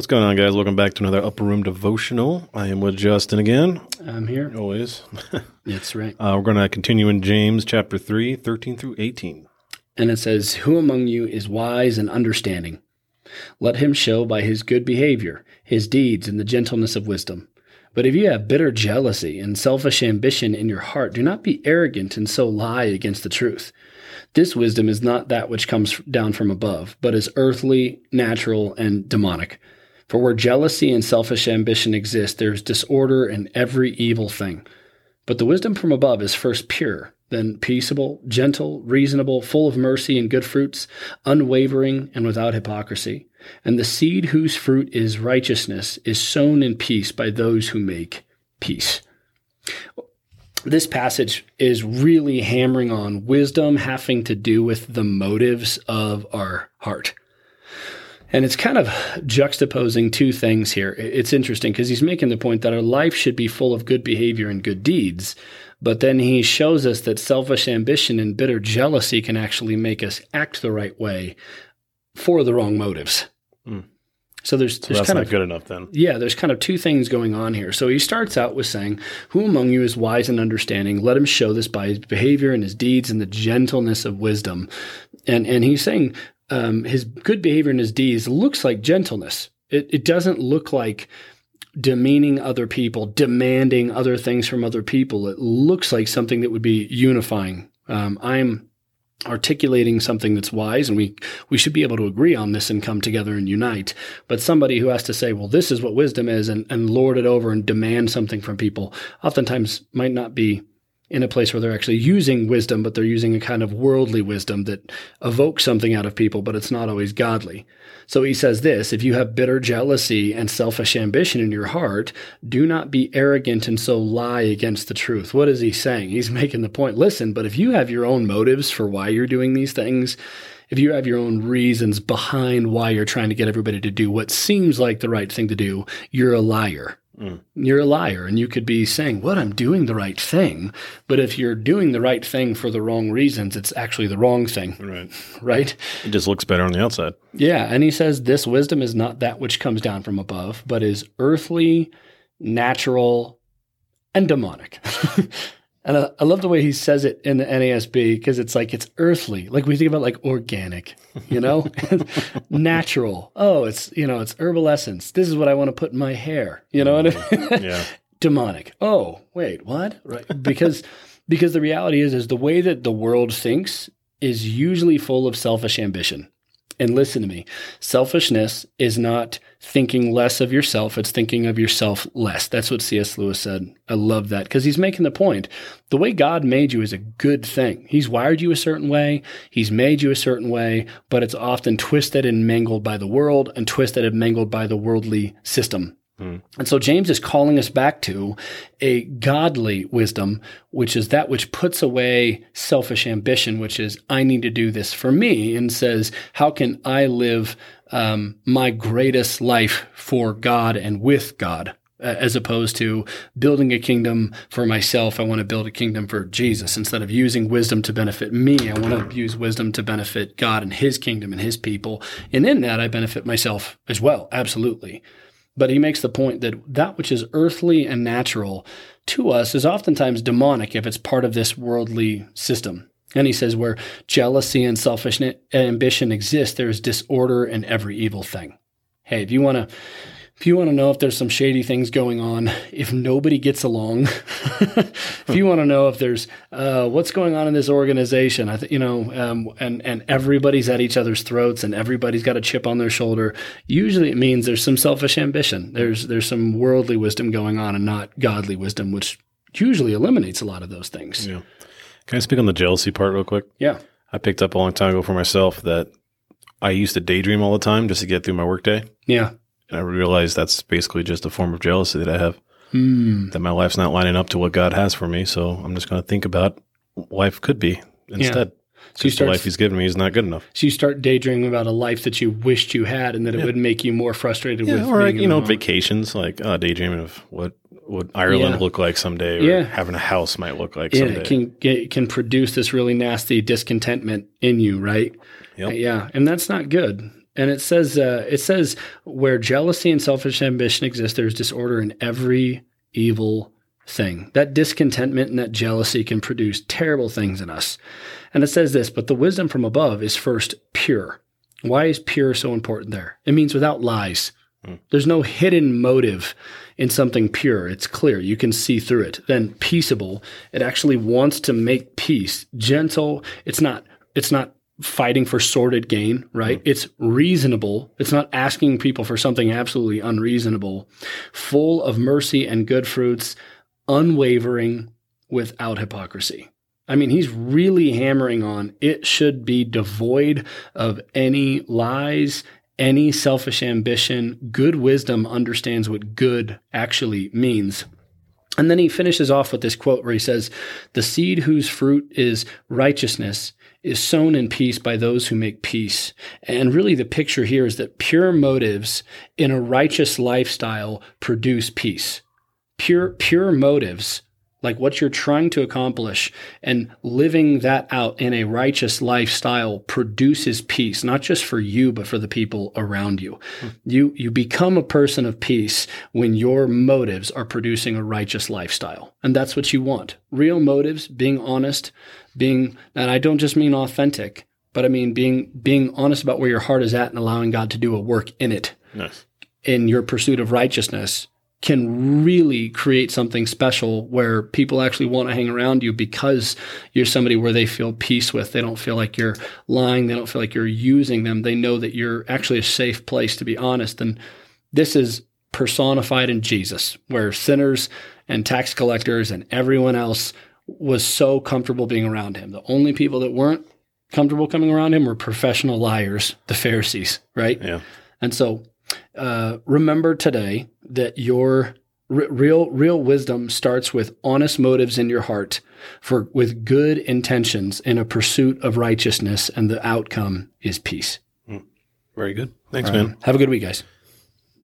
What's going on, guys? Welcome back to another Upper Room Devotional. I am with Justin again, I'm here. always. That's right. Uh, we're going to continue in James chapter 3, 13 through 18. And it says, Who among you is wise and understanding? Let him show by his good behavior, his deeds, and the gentleness of wisdom. But if you have bitter jealousy and selfish ambition in your heart, do not be arrogant and so lie against the truth. This wisdom is not that which comes down from above, but is earthly, natural, and demonic. For where jealousy and selfish ambition exist, there is disorder and every evil thing. But the wisdom from above is first pure, then peaceable, gentle, reasonable, full of mercy and good fruits, unwavering and without hypocrisy. And the seed whose fruit is righteousness is sown in peace by those who make peace. This passage is really hammering on wisdom having to do with the motives of our heart. And it's kind of juxtaposing two things here. It's interesting because he's making the point that our life should be full of good behavior and good deeds. But then he shows us that selfish ambition and bitter jealousy can actually make us act the right way for the wrong motives. Mm. So there's, So there's that's kind not of good enough then. yeah, there's kind of two things going on here. So he starts out with saying, Who among you is wise and understanding? Let him show this by his behavior and his deeds and the gentleness of wisdom. And and he's saying um, his good behavior and his deeds looks like gentleness. It, it doesn't look like demeaning other people, demanding other things from other people. It looks like something that would be unifying. Um, I'm articulating something that's wise and we we should be able to agree on this and come together and unite but somebody who has to say well this is what wisdom is and, and lord it over and demand something from people oftentimes might not be in a place where they're actually using wisdom but they're using a kind of worldly wisdom that evokes something out of people but it's not always godly so he says this if you have bitter jealousy and selfish ambition in your heart, do not be arrogant and so lie against the truth. What is he saying? He's making the point listen, but if you have your own motives for why you're doing these things, if you have your own reasons behind why you're trying to get everybody to do what seems like the right thing to do, you're a liar. Mm. You're a liar, and you could be saying, What I'm doing the right thing. But if you're doing the right thing for the wrong reasons, it's actually the wrong thing, Right. right? It just looks better on the outside. Yeah, and he says this wisdom is not that which comes down from above, but is earthly, natural, and demonic. and I, I love the way he says it in the NASB because it's like it's earthly, like we think about like organic, you know, natural. Oh, it's you know, it's herbal essence. This is what I want to put in my hair. You know what I mean? Yeah. demonic. Oh, wait, what? Right? Because because the reality is is the way that the world thinks is usually full of selfish ambition. And listen to me. Selfishness is not thinking less of yourself, it's thinking of yourself less. That's what C.S. Lewis said. I love that because he's making the point. The way God made you is a good thing. He's wired you a certain way, He's made you a certain way, but it's often twisted and mangled by the world and twisted and mangled by the worldly system. Hmm. And so James is calling us back to a godly wisdom, which is that which puts away selfish ambition, which is, I need to do this for me, and says, how can I live um, my greatest life for God and with God? As opposed to building a kingdom for myself, I want to build a kingdom for Jesus. Instead of using wisdom to benefit me, I want to use wisdom to benefit God and His kingdom and His people. And in that, I benefit myself as well. Absolutely. But he makes the point that that which is earthly and natural to us is oftentimes demonic if it's part of this worldly system. And he says, where jealousy and selfish ambition exist, there is disorder in every evil thing. Hey, if you want to. If you want to know if there's some shady things going on, if nobody gets along, if you want to know if there's uh, what's going on in this organization, I th- you know, um, and and everybody's at each other's throats and everybody's got a chip on their shoulder. Usually, it means there's some selfish ambition. There's there's some worldly wisdom going on and not godly wisdom, which usually eliminates a lot of those things. Yeah. Can I speak on the jealousy part real quick? Yeah. I picked up a long time ago for myself that I used to daydream all the time just to get through my workday. Yeah. And I realized that's basically just a form of jealousy that I have. Hmm. That my life's not lining up to what God has for me. So I'm just going to think about what life could be instead. So you Because the life He's given me is not good enough. so you start daydreaming about a life that you wished you had, and that it would make you more frustrated with. Yeah, or being you know, vacations, like uh, daydreaming of what would Ireland Yeah. look like someday, or Yeah. having a house might look like yeah, someday. it can it can produce this really nasty discontentment in you, right? Yep. Yeah, and that's not good. And it says, uh, it says, where jealousy and selfish ambition exist, there's disorder in every evil thing. That discontentment and that jealousy can produce terrible things in us. And it says this, but the wisdom from above is first pure. Why is pure so important there? It means without lies. There's no hidden motive in something pure. It's clear. You can see through it. Then peaceable. It actually wants to make peace. Gentle. It's not, it's not fighting for sordid gain, right? Mm. It's reasonable. It's not asking people for something absolutely unreasonable. Full of mercy and good fruits, unwavering without hypocrisy. I mean, he's really hammering on it should be devoid of any lies, any selfish ambition. Good wisdom understands what good actually means. And then he finishes off with this quote where he says, The seed whose fruit is righteousness is sown in peace by those who make peace. And really, the picture here is that pure motives in a righteous lifestyle produce peace. Pure, pure motives like what you're trying to accomplish and living that out in a righteous lifestyle produces peace not just for you but for the people around you. Hmm. You you become a person of peace when your motives are producing a righteous lifestyle. And that's what you want. Real motives being honest being and I don't just mean authentic but I mean being being honest about where your heart is at and allowing God to do a work in it. Nice. in your pursuit of righteousness can really create something special where people actually want to hang around you because you're somebody where they feel peace with. They don't feel like you're lying. They don't feel like you're using them. They know that you're actually a safe place to be honest. And this is personified in Jesus, where sinners and tax collectors and everyone else was so comfortable being around him. The only people that weren't comfortable coming around him were professional liars, the Pharisees, right? Yeah. And so uh, remember today that your r- real real wisdom starts with honest motives in your heart for with good intentions in a pursuit of righteousness and the outcome is peace. Very good. Thanks, man. Have a good week guys.